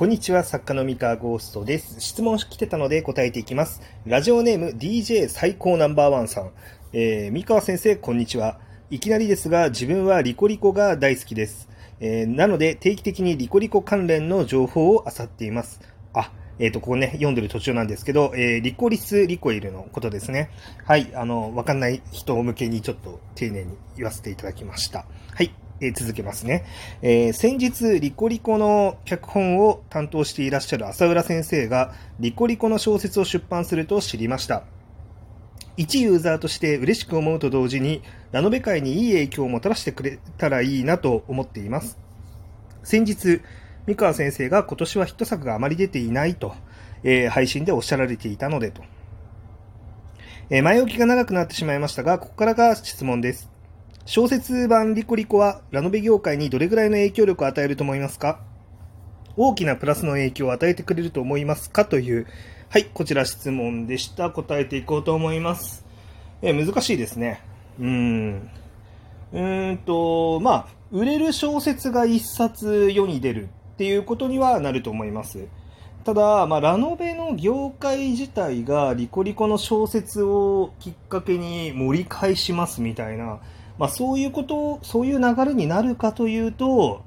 こんにちは、作家の三河ゴーストです。質問来てたので答えていきます。ラジオネーム DJ 最高ナンバーワンさん。えー、三河先生、こんにちは。いきなりですが、自分はリコリコが大好きです。えー、なので、定期的にリコリコ関連の情報を漁っています。あ、えっ、ー、と、ここね、読んでる途中なんですけど、えー、リコリス・リコイルのことですね。はい、あの、わかんない人向けにちょっと丁寧に言わせていただきました。はい。え、続けますね。えー、先日、リコリコの脚本を担当していらっしゃる浅浦先生が、リコリコの小説を出版すると知りました。一ユーザーとして嬉しく思うと同時に、ラノベ界にいい影響をもたらしてくれたらいいなと思っています。先日、三河先生が今年はヒット作があまり出ていないと、えー、配信でおっしゃられていたのでと。えー、前置きが長くなってしまいましたが、ここからが質問です。小説版リコリコはラノベ業界にどれぐらいの影響力を与えると思いますか？大きなプラスの影響を与えてくれると思いますか？という、はい、こちら質問でした。答えていこうと思います。え難しいですね。うーん。うーんと、まあ、売れる小説が一冊世に出るっていうことにはなると思います。ただ、まあ、ラノベの業界自体がリコリコの小説をきっかけに盛り返しますみたいな、まあ、そういうこと、そういう流れになるかというと、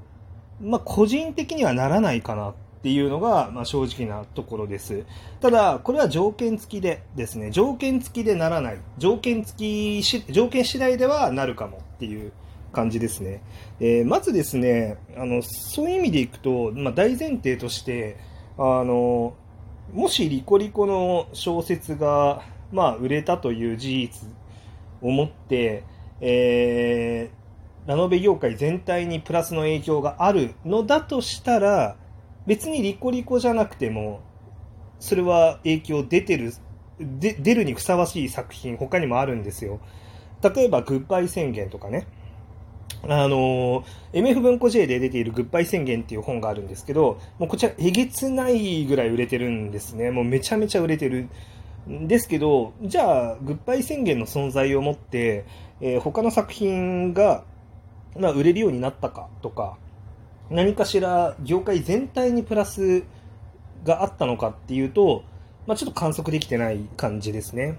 まあ、個人的にはならないかなっていうのが、まあ、正直なところです。ただ、これは条件付きでですね、条件付きでならない、条件付きし、条件次第ではなるかもっていう感じですね。えー、まずですね、あの、そういう意味でいくと、まあ、大前提として、あの、もしリコリコの小説が、まあ、売れたという事実をもって、えー、ラノベ業界全体にプラスの影響があるのだとしたら、別にリコリコじゃなくても、それは影響出てる、で出るにふさわしい作品、他にもあるんですよ。例えば、グッバイ宣言とかね。あの、MF 文庫 J で出ているグッバイ宣言っていう本があるんですけど、もうこちらえげつないぐらい売れてるんですね。もうめちゃめちゃ売れてる。ですけど、じゃあ、グッバイ宣言の存在をもって、えー、他の作品が、まあ、売れるようになったかとか、何かしら業界全体にプラスがあったのかっていうと、まあ、ちょっと観測できてない感じですね。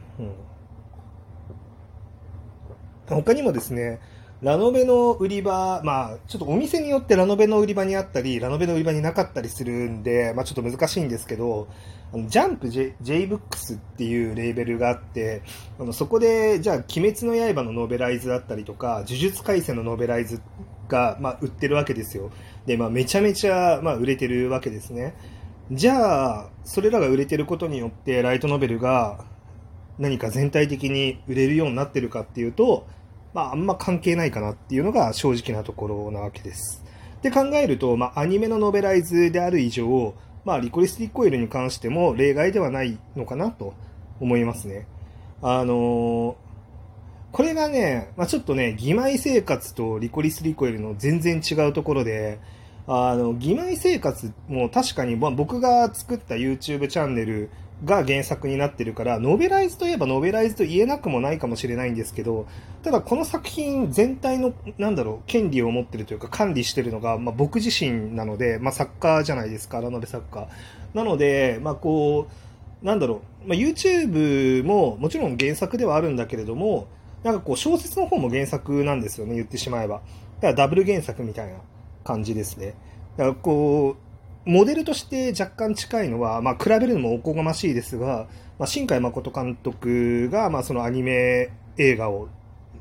うん、他にもですね、ラノベの売り場、まあ、ちょっとお店によってラノベの売り場にあったり、ラノベの売り場になかったりするんで、まあ、ちょっと難しいんですけど、あのジャンプ J, JBooks っていうレーベルがあって、あのそこで、じゃあ、鬼滅の刃のノベライズだったりとか、呪術廻戦のノベライズが、まあ、売ってるわけですよ。で、まあ、めちゃめちゃ、まあ、売れてるわけですね。じゃあ、それらが売れてることによって、ライトノベルが何か全体的に売れるようになってるかっていうと、まあ、あんま関係ないかなっていうのが正直なところなわけです。で考えると、まあ、アニメのノベライズである以上、まあ、リコリスティックオイルに関しても例外ではないのかなと思いますね。あのー、これがね、まあ、ちょっとね、義妹生活とリコリスリコイルの全然違うところで、あの、義妹生活も確かに、ま、僕が作った YouTube チャンネルが原作になってるから、ノベライズといえばノベライズと言えなくもないかもしれないんですけど、ただこの作品全体の、なんだろう、権利を持ってるというか管理してるのが、まあ、僕自身なので、まあ、作家じゃないですか、ラノベ作家。なので、まあ、こう、なんだろう、まあ、YouTube ももちろん原作ではあるんだけれども、なんかこう小説の方も原作なんですよね、言ってしまえば。だからダブル原作みたいな感じですね。だからこう、モデルとして若干近いのは、まあ、比べるのもおこがましいですが、まあ、新海誠監督が、まあ、そのアニメ映画を、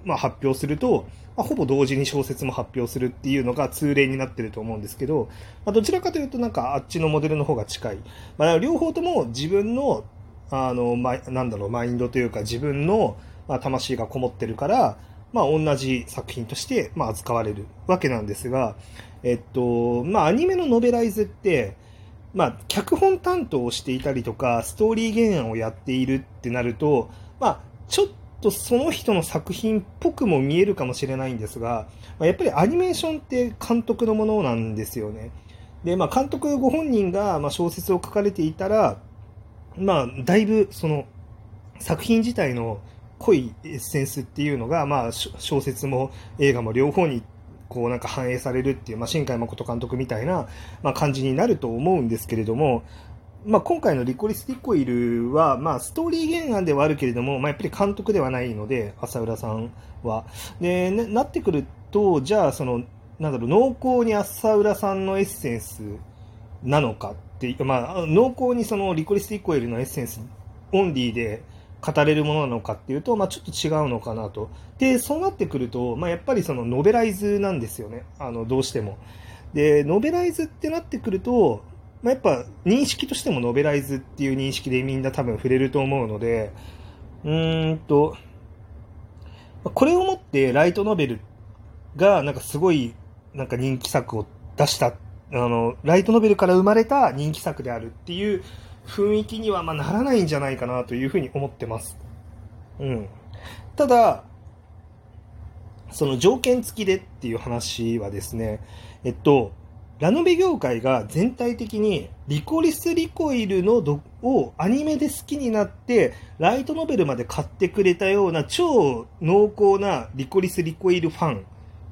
まあ、発表すると、まあ、ほぼ同時に小説も発表するっていうのが通例になってると思うんですけど、まあ、どちらかというとなんかあっちのモデルの方が近い。まあ、両方とも自分の、あの、ま、なんだろう、マインドというか自分の、まあ、魂がこもってるから、まあ、同じ作品として、まあ、扱われるわけなんですが、えっと、まあ、アニメのノベライズって、まあ、脚本担当をしていたりとか、ストーリー原案をやっているってなると、まあ、ちょっとその人の作品っぽくも見えるかもしれないんですが、まあ、やっぱりアニメーションって監督のものなんですよね。で、まあ、監督ご本人がま小説を書かれていたら、まあ、だいぶその作品自体の濃いエッセンスっていうのが、まあ、小説も映画も両方にこうなんか反映されるっていう、まあ、新海誠監督みたいな、まあ、感じになると思うんですけれども、まあ、今回のリコリス・リコイルは、まあ、ストーリー原案ではあるけれども、まあ、やっぱり監督ではないので、浅浦さんは。で、なってくると、じゃあ、その、なんだろう、濃厚に浅浦さんのエッセンスなのかっていう、まあ、濃厚にそのリコリス・リコイルのエッセンスオンリーで語れるものなのかっていうと、まあ、ちょっと違うのかなと。で、そうなってくると、まあ、やっぱりそのノベライズなんですよね。あの、どうしても。で、ノベライズってなってくると、まあ、やっぱ認識としてもノベライズっていう認識でみんな多分触れると思うので、うーんと、これをもってライトノベルがなんかすごいなんか人気作を出した、あの、ライトノベルから生まれた人気作であるっていう雰囲気にはまならないんじゃないかなというふうに思ってます。うん。ただ、その条件付きでっていう話はですね、えっと、ラノベ業界が全体的にリコリス・リコイルのどをアニメで好きになってライトノベルまで買ってくれたような超濃厚なリコリス・リコイルファン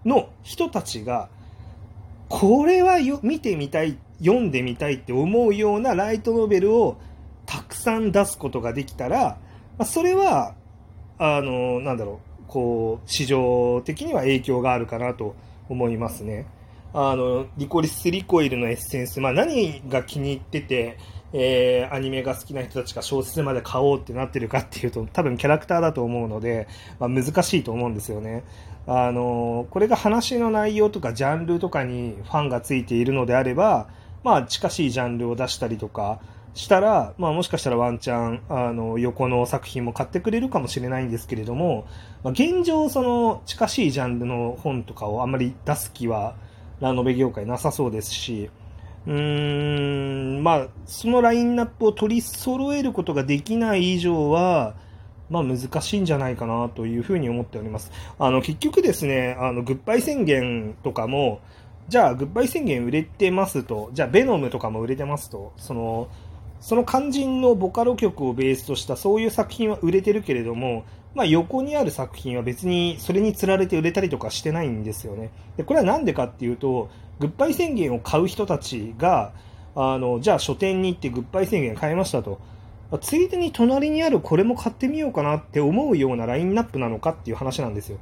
の人たちがこれはよ見てみたい読んでみたいって思うようなライトノベルをたくさん出すことができたら、まあ、それはあのなんだろうこう市場的には影響があるかなと思いますね。あの、リコリス・リコイルのエッセンス、まあ何が気に入ってて、えー、アニメが好きな人たちが小説まで買おうってなってるかっていうと、多分キャラクターだと思うので、まあ、難しいと思うんですよね。あの、これが話の内容とかジャンルとかにファンがついているのであれば、まあ近しいジャンルを出したりとかしたら、まあもしかしたらワンチャン、あの、横の作品も買ってくれるかもしれないんですけれども、まあ、現状その近しいジャンルの本とかをあんまり出す気は、ラノベ業界なさそうですし、うーん、まあ、そのラインナップを取り揃えることができない以上は、まあ難しいんじゃないかなというふうに思っております。あの、結局ですね、あの、グッバイ宣言とかも、じゃあ、グッバイ宣言売れてますと、じゃあ、ベノムとかも売れてますと、その、その肝心のボカロ曲をベースとしたそういう作品は売れてるけれども、まあ、横にある作品は別にそれにつられて売れたりとかしてないんですよね。でこれは何でかっていうと、グッバイ宣言を買う人たちが、あのじゃあ書店に行ってグッバイ宣言買いましたと。ついでに隣にあるこれも買ってみようかなって思うようなラインナップなのかっていう話なんですよ。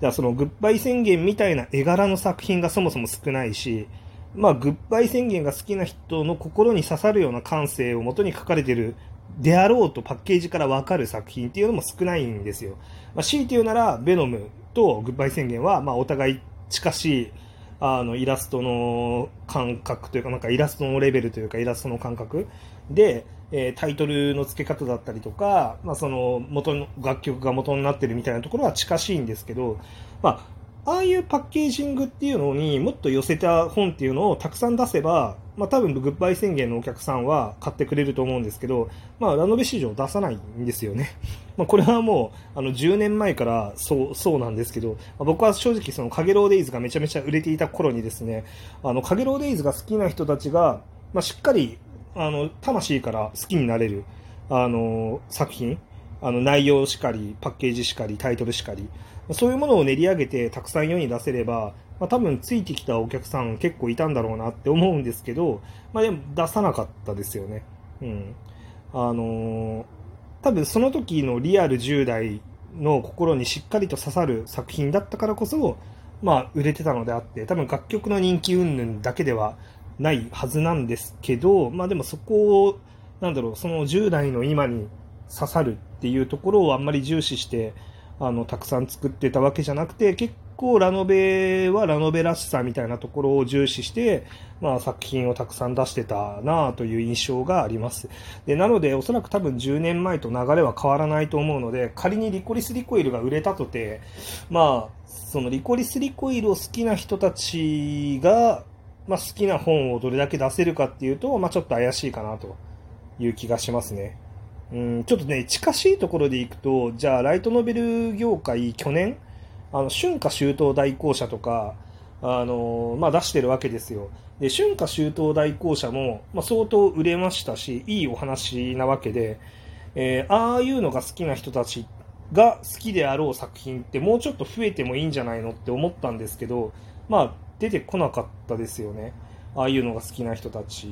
じゃあそのグッバイ宣言みたいな絵柄の作品がそもそも少ないし、まあ、グッバイ宣言が好きな人の心に刺さるような感性をもとに書かれてるであろうとパッケージから分かる作品っていうのも少ないんですよ。まあ、強いて言うなら、ベノムとグッバイ宣言は、まあ、お互い近しい、あの、イラストの感覚というか、なんかイラストのレベルというか、イラストの感覚。で、えー、タイトルの付け方だったりとか、まあ、その元の楽曲が元になってるみたいなところは近しいんですけど、まあ、ああいうパッケージングっていうのにもっと寄せた本っていうのをたくさん出せば、まあ、多分グッバイ宣言のお客さんは買ってくれると思うんですけど、まあ、ラノベ市場出さないんですよね。まあ、これはもうあの10年前からそうそうなんですけど、まあ、僕は正直そのカゲローデイズがめちゃめちゃ売れていた頃にですね、あのカゲローデイズが好きな人たちが、まあ、しっかりあの魂から好きになれるあの作品、あの内容しかり、パッケージしかり、タイトルしかり、そういうものを練り上げてたくさん世に出せれば、まあ、多分ついてきたお客さん結構いたんだろうなって思うんですけど、まあ、でも出さなかったですよね。うん。あのー、多分その時のリアル10代の心にしっかりと刺さる作品だったからこそ、まあ、売れてたのであって、多分楽曲の人気云々だけではないはずなんですけど、まあでもそこを、なんだろう、その10代の今に刺さるっていうところをあんまり重視して、あのたくさん作ってたわけじゃなくて結構ラノベはラノベらしさみたいなところを重視して、まあ、作品をたくさん出してたなという印象がありますでなのでおそらく多分10年前と流れは変わらないと思うので仮にリコリス・リコイルが売れたとて、まあ、そのリコリス・リコイルを好きな人たちが、まあ、好きな本をどれだけ出せるかっていうと、まあ、ちょっと怪しいかなという気がしますね。うん、ちょっとね、近しいところでいくと、じゃあ、ライトノベル業界、去年、あの春夏秋冬大校舎とか、あのまあ、出してるわけですよ。で春夏秋冬大校舎も、まあ、相当売れましたし、いいお話なわけで、えー、ああいうのが好きな人たちが好きであろう作品ってもうちょっと増えてもいいんじゃないのって思ったんですけど、まあ、出てこなかったですよね。ああいうのが好きな人たち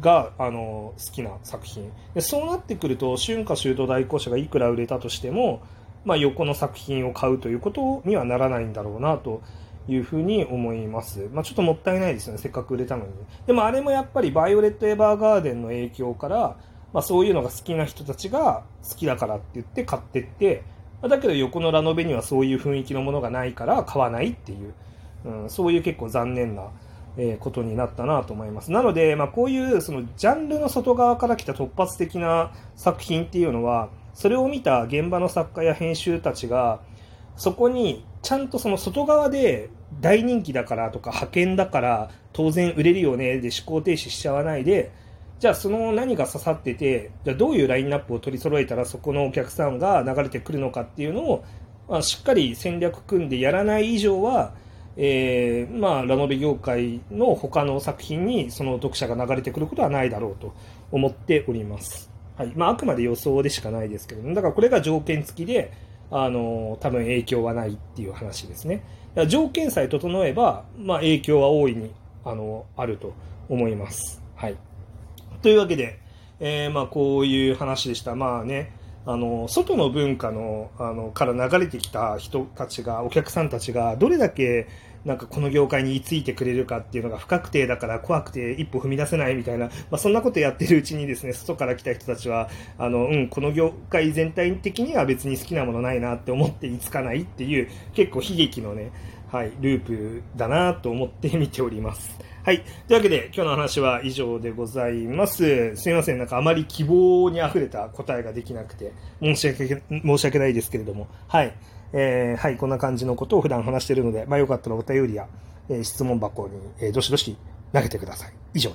が、あの、好きな作品。でそうなってくると、春夏秋冬大校舎がいくら売れたとしても、まあ、横の作品を買うということにはならないんだろうなというふうに思います。まあ、ちょっともったいないですよね、せっかく売れたのに。でもあれもやっぱりバイオレット・エヴァーガーデンの影響から、まあ、そういうのが好きな人たちが好きだからって言って買ってって、だけど横のラノベにはそういう雰囲気のものがないから買わないっていう、うん、そういう結構残念な、えことになったなと思います。なので、まあ、こういうそのジャンルの外側から来た突発的な作品っていうのは、それを見た現場の作家や編集たちが、そこにちゃんとその外側で大人気だからとか派遣だから当然売れるよねで思考停止しちゃわないで、じゃあその何が刺さってて、じゃあどういうラインナップを取り揃えたらそこのお客さんが流れてくるのかっていうのを、まあ、しっかり戦略組んでやらない以上は、えー、まあ、ラノベ業界の他の作品にその読者が流れてくることはないだろうと思っております。はい。まあ、あくまで予想でしかないですけど、だからこれが条件付きで、あの、多分影響はないっていう話ですね。条件さえ整えば、まあ、影響は大いに、あの、あると思います。はい。というわけで、えー、まあ、こういう話でした。まあね、あの、外の文化の、あの、から流れてきた人たちが、お客さんたちが、どれだけ、なんかこの業界に居ついてくれるかっていうのが不確定だから怖くて一歩踏み出せないみたいな、まあ、そんなことやってるうちにですね、外から来た人たちは、あの、うん、この業界全体的には別に好きなものないなって思って居つかないっていう、結構悲劇のね、はい、ループだなと思って見ております。はい。というわけで、今日の話は以上でございます。すいません。なんかあまり希望に溢れた答えができなくて、申し訳、申し訳ないですけれども、はい。えー、はい、こんな感じのことを普段話しているので、まあよかったらお便りや、えー、質問箱に、えー、どしどし投げてください。以上です。